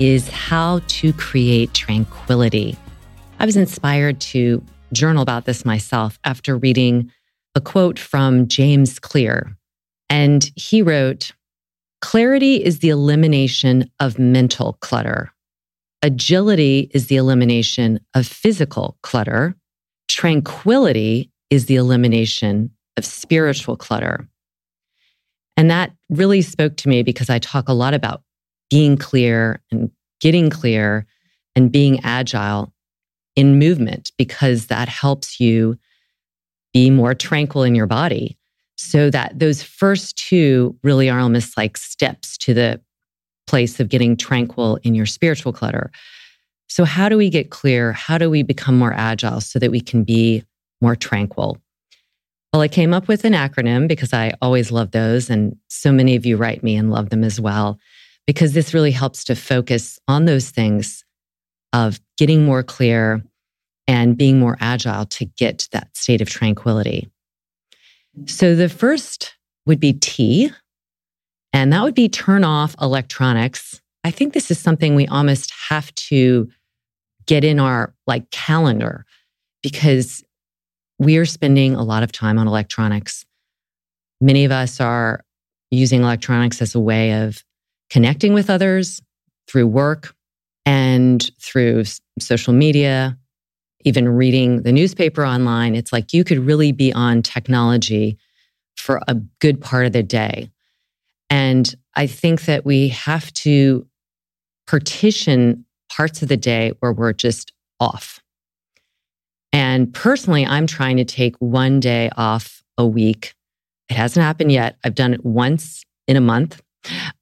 is how to create tranquility. I was inspired to journal about this myself after reading a quote from James Clear. And he wrote, Clarity is the elimination of mental clutter. Agility is the elimination of physical clutter. Tranquility is the elimination of spiritual clutter. And that really spoke to me because I talk a lot about being clear and getting clear and being agile in movement because that helps you be more tranquil in your body. So that those first two really are almost like steps to the place of getting tranquil in your spiritual clutter. So, how do we get clear? How do we become more agile so that we can be more tranquil? Well, I came up with an acronym because I always love those. And so many of you write me and love them as well because this really helps to focus on those things of getting more clear and being more agile to get to that state of tranquility. So the first would be T, and that would be turn off electronics. I think this is something we almost have to get in our like calendar because we are spending a lot of time on electronics. Many of us are using electronics as a way of connecting with others through work and through social media, even reading the newspaper online. It's like you could really be on technology for a good part of the day. And I think that we have to partition parts of the day where we're just off. And personally, I'm trying to take one day off a week. It hasn't happened yet. I've done it once in a month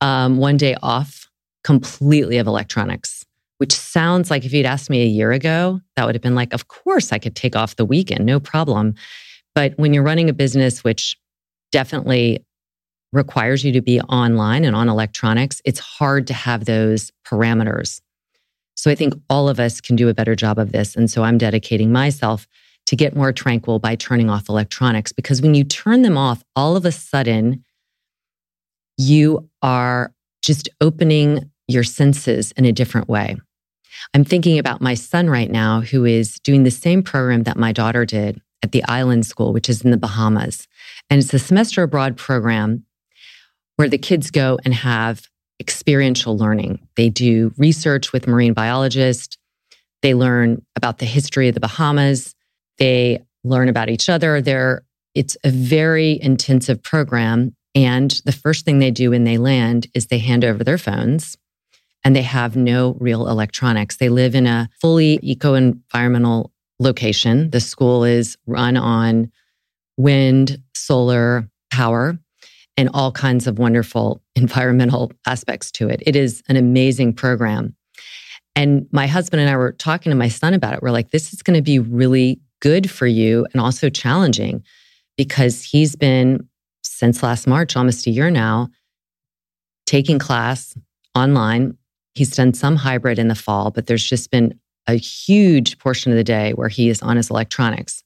um, one day off completely of electronics, which sounds like if you'd asked me a year ago, that would have been like, of course I could take off the weekend, no problem. But when you're running a business, which definitely requires you to be online and on electronics, it's hard to have those parameters. So I think all of us can do a better job of this. And so I'm dedicating myself to get more tranquil by turning off electronics because when you turn them off, all of a sudden you are just opening your senses in a different way. I'm thinking about my son right now, who is doing the same program that my daughter did at the Island School, which is in the Bahamas. And it's a semester abroad program where the kids go and have experiential learning. They do research with marine biologists. They learn about the history of the Bahamas. They learn about each other. They're, it's a very intensive program. And the first thing they do when they land is they hand over their phones and they have no real electronics. They live in a fully eco environmental location. The school is run on wind, solar power, and all kinds of wonderful environmental aspects to it. It is an amazing program. And my husband and I were talking to my son about it. We're like, this is going to be really good for you and also challenging because he's been since last March, almost a year now, taking class online. He's done some hybrid in the fall, but there's just been a huge portion of the day where he is on his electronics.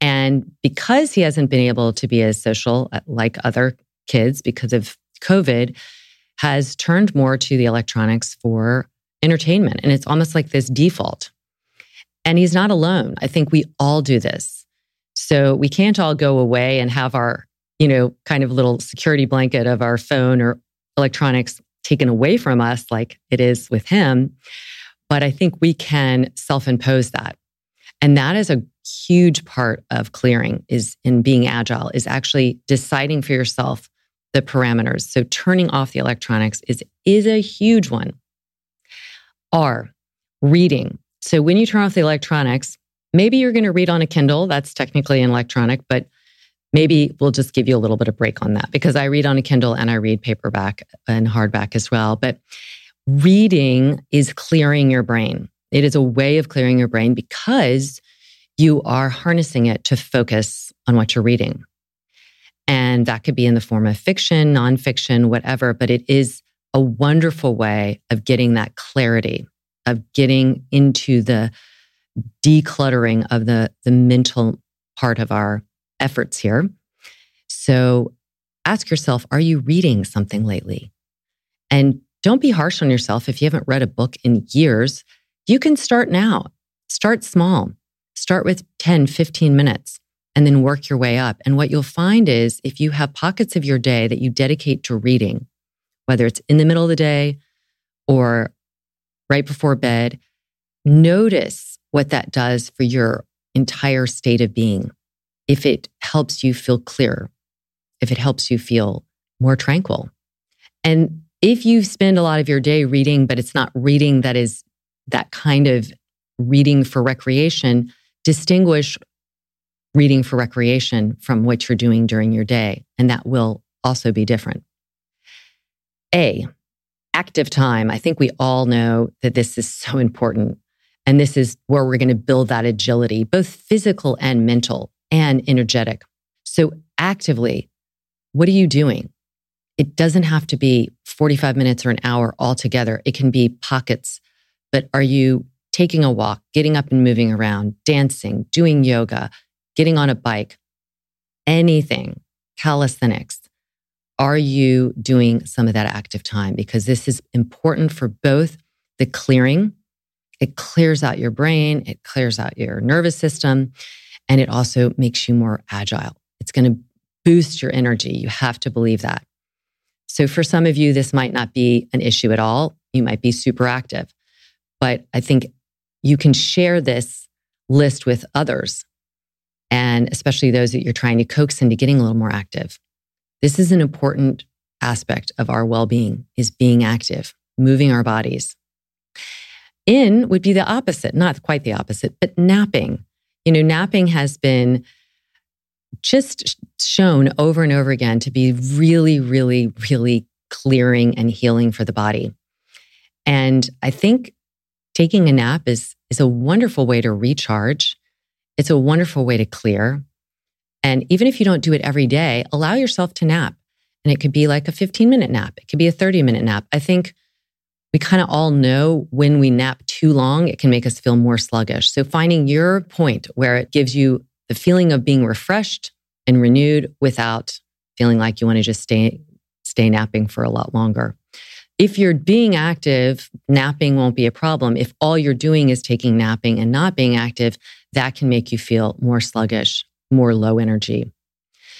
And because he hasn't been able to be as social uh, like other kids because of COVID, has turned more to the electronics for entertainment. And it's almost like this default. And he's not alone. I think we all do this. So we can't all go away and have our, you know, kind of little security blanket of our phone or electronics taken away from us like it is with him. But I think we can self impose that. And that is a huge part of clearing is in being agile is actually deciding for yourself the parameters. So turning off the electronics is, is a huge one. R, reading. So when you turn off the electronics, maybe you're going to read on a Kindle. That's technically an electronic, but maybe we'll just give you a little bit of break on that because I read on a Kindle and I read paperback and hardback as well. But reading is clearing your brain. It is a way of clearing your brain because you are harnessing it to focus on what you're reading. And that could be in the form of fiction, nonfiction, whatever, but it is a wonderful way of getting that clarity, of getting into the decluttering of the, the mental part of our efforts here. So ask yourself, are you reading something lately? And don't be harsh on yourself if you haven't read a book in years. You can start now. Start small. Start with 10, 15 minutes and then work your way up. And what you'll find is if you have pockets of your day that you dedicate to reading, whether it's in the middle of the day or right before bed, notice what that does for your entire state of being. If it helps you feel clearer, if it helps you feel more tranquil. And if you spend a lot of your day reading, but it's not reading that is that kind of reading for recreation, distinguish reading for recreation from what you're doing during your day. And that will also be different. A, active time. I think we all know that this is so important. And this is where we're going to build that agility, both physical and mental and energetic. So, actively, what are you doing? It doesn't have to be 45 minutes or an hour altogether. It can be pockets. But are you taking a walk, getting up and moving around, dancing, doing yoga, getting on a bike, anything, calisthenics, are you doing some of that active time? Because this is important for both the clearing, it clears out your brain, it clears out your nervous system, and it also makes you more agile. It's going to boost your energy. You have to believe that. So, for some of you, this might not be an issue at all. You might be super active, but I think you can share this list with others and especially those that you're trying to coax into getting a little more active. This is an important aspect of our well-being is being active, moving our bodies. In would be the opposite, not quite the opposite, but napping. You know, napping has been just shown over and over again to be really, really, really clearing and healing for the body. And I think taking a nap is, is a wonderful way to recharge it's a wonderful way to clear. And even if you don't do it every day, allow yourself to nap. And it could be like a 15 minute nap, it could be a 30 minute nap. I think we kind of all know when we nap too long, it can make us feel more sluggish. So finding your point where it gives you the feeling of being refreshed and renewed without feeling like you want to just stay stay napping for a lot longer. If you're being active, napping won't be a problem. If all you're doing is taking napping and not being active, that can make you feel more sluggish, more low energy.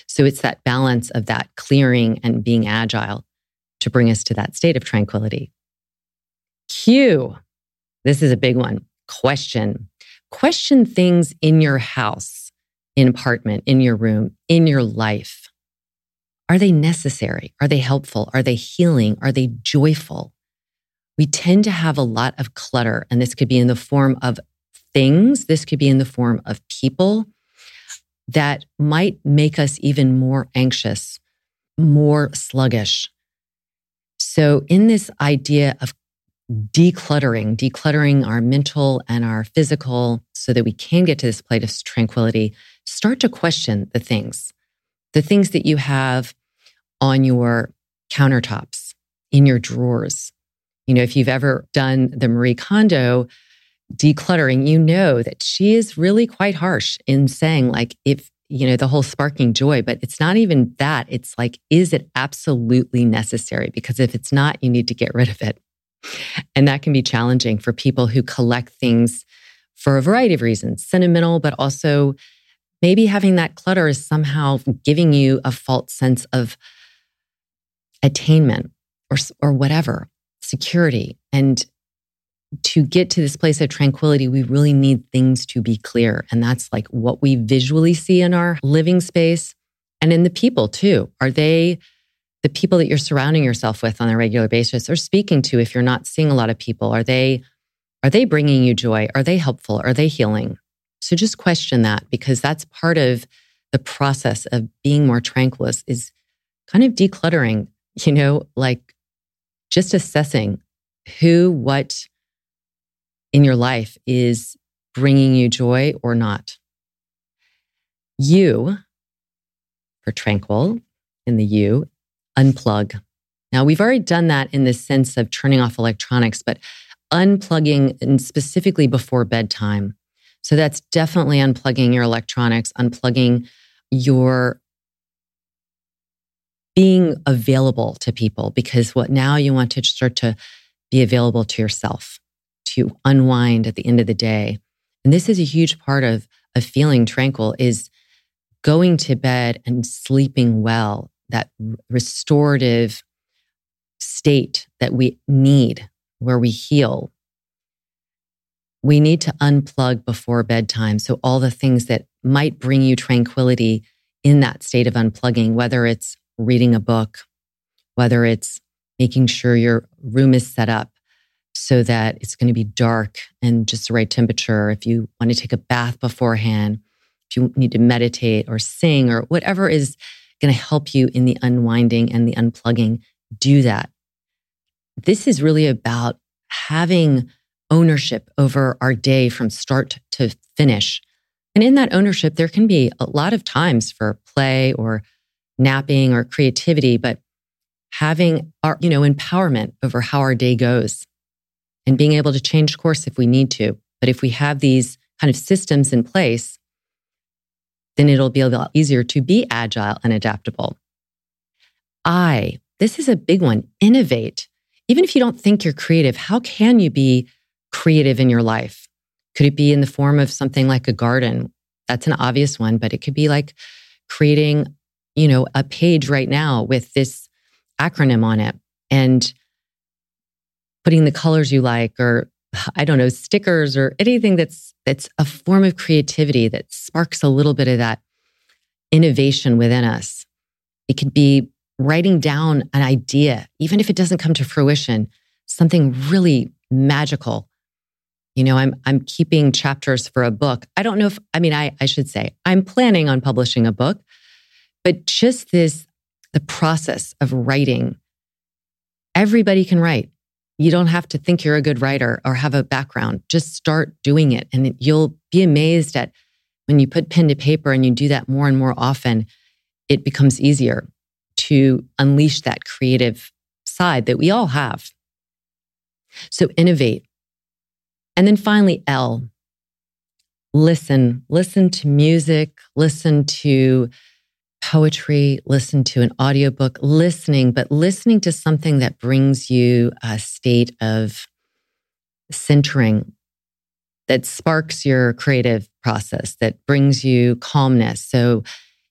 So it's that balance of that clearing and being agile to bring us to that state of tranquility. Q. This is a big one. Question. Question things in your house, in apartment, in your room, in your life. Are they necessary? Are they helpful? Are they healing? Are they joyful? We tend to have a lot of clutter, and this could be in the form of things, this could be in the form of people that might make us even more anxious, more sluggish. So, in this idea of decluttering, decluttering our mental and our physical so that we can get to this place of tranquility, start to question the things, the things that you have on your countertops, in your drawers. You know, if you've ever done the Marie Kondo decluttering, you know that she is really quite harsh in saying, like, if, you know, the whole sparking joy, but it's not even that. It's like, is it absolutely necessary? Because if it's not, you need to get rid of it. And that can be challenging for people who collect things for a variety of reasons, sentimental, but also maybe having that clutter is somehow giving you a false sense of attainment or, or whatever, security. And to get to this place of tranquility, we really need things to be clear. And that's like what we visually see in our living space and in the people too. Are they the people that you're surrounding yourself with on a regular basis or speaking to if you're not seeing a lot of people? Are they are they bringing you joy? Are they helpful? Are they healing? So just question that because that's part of the process of being more tranquil is, is kind of decluttering, you know, like just assessing who, what in your life is bringing you joy or not. You, for tranquil, in the you, unplug. Now, we've already done that in the sense of turning off electronics, but unplugging and specifically before bedtime. So that's definitely unplugging your electronics, unplugging your being available to people because what now you want to start to be available to yourself, to unwind at the end of the day. And this is a huge part of, of feeling tranquil is going to bed and sleeping well, that restorative state that we need where we heal. We need to unplug before bedtime. So, all the things that might bring you tranquility in that state of unplugging, whether it's reading a book, whether it's making sure your room is set up so that it's going to be dark and just the right temperature. If you want to take a bath beforehand, if you need to meditate or sing or whatever is going to help you in the unwinding and the unplugging, do that. This is really about having ownership over our day from start to finish. And in that ownership, there can be a lot of times for play or napping or creativity, but having our, you know, empowerment over how our day goes and being able to change course if we need to. But if we have these kind of systems in place, then it'll be a lot easier to be agile and adaptable. I, this is a big one, innovate even if you don't think you're creative, how can you be creative in your life? Could it be in the form of something like a garden? That's an obvious one, but it could be like creating, you know, a page right now with this acronym on it and putting the colors you like or I don't know, stickers or anything that's that's a form of creativity that sparks a little bit of that innovation within us. It could be writing down an idea, even if it doesn't come to fruition, something really magical. You know, I'm I'm keeping chapters for a book. I don't know if I mean I I should say I'm planning on publishing a book, but just this the process of writing. Everybody can write. You don't have to think you're a good writer or have a background. Just start doing it and you'll be amazed at when you put pen to paper and you do that more and more often, it becomes easier to unleash that creative side that we all have. So innovate. And then finally, L, listen. Listen to music, listen to poetry, listen to an audiobook, listening, but listening to something that brings you a state of centering, that sparks your creative process, that brings you calmness. So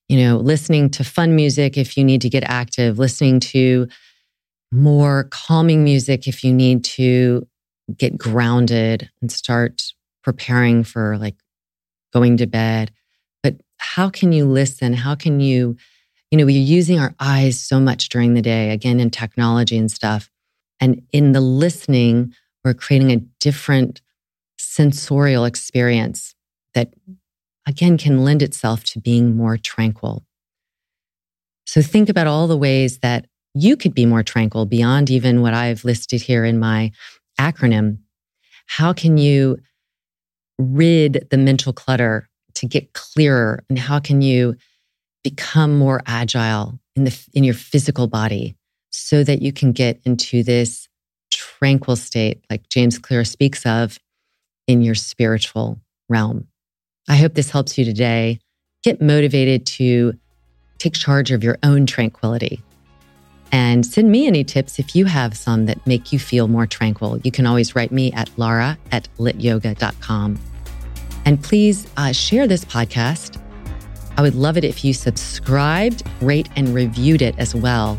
you know, listening to fun music if you need to get active, listening to more calming music if you need to get grounded and start preparing for like going to bed. How can you listen? How can you, you know, we're using our eyes so much during the day, again, in technology and stuff. And in the listening, we're creating a different sensorial experience that again can lend itself to being more tranquil. So think about all the ways that you could be more tranquil beyond even what I've listed here in my acronym. How can you rid the mental clutter, to get clearer and how can you become more agile in the in your physical body so that you can get into this tranquil state like James Clear speaks of in your spiritual realm. I hope this helps you today. Get motivated to take charge of your own tranquility. And send me any tips if you have some that make you feel more tranquil. You can always write me at lara at lityoga.com. And please uh, share this podcast. I would love it if you subscribed, rate, and reviewed it as well.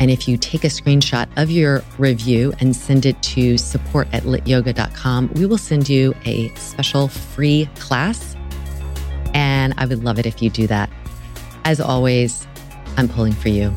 And if you take a screenshot of your review and send it to support at lityoga.com, we will send you a special free class. And I would love it if you do that. As always, I'm pulling for you.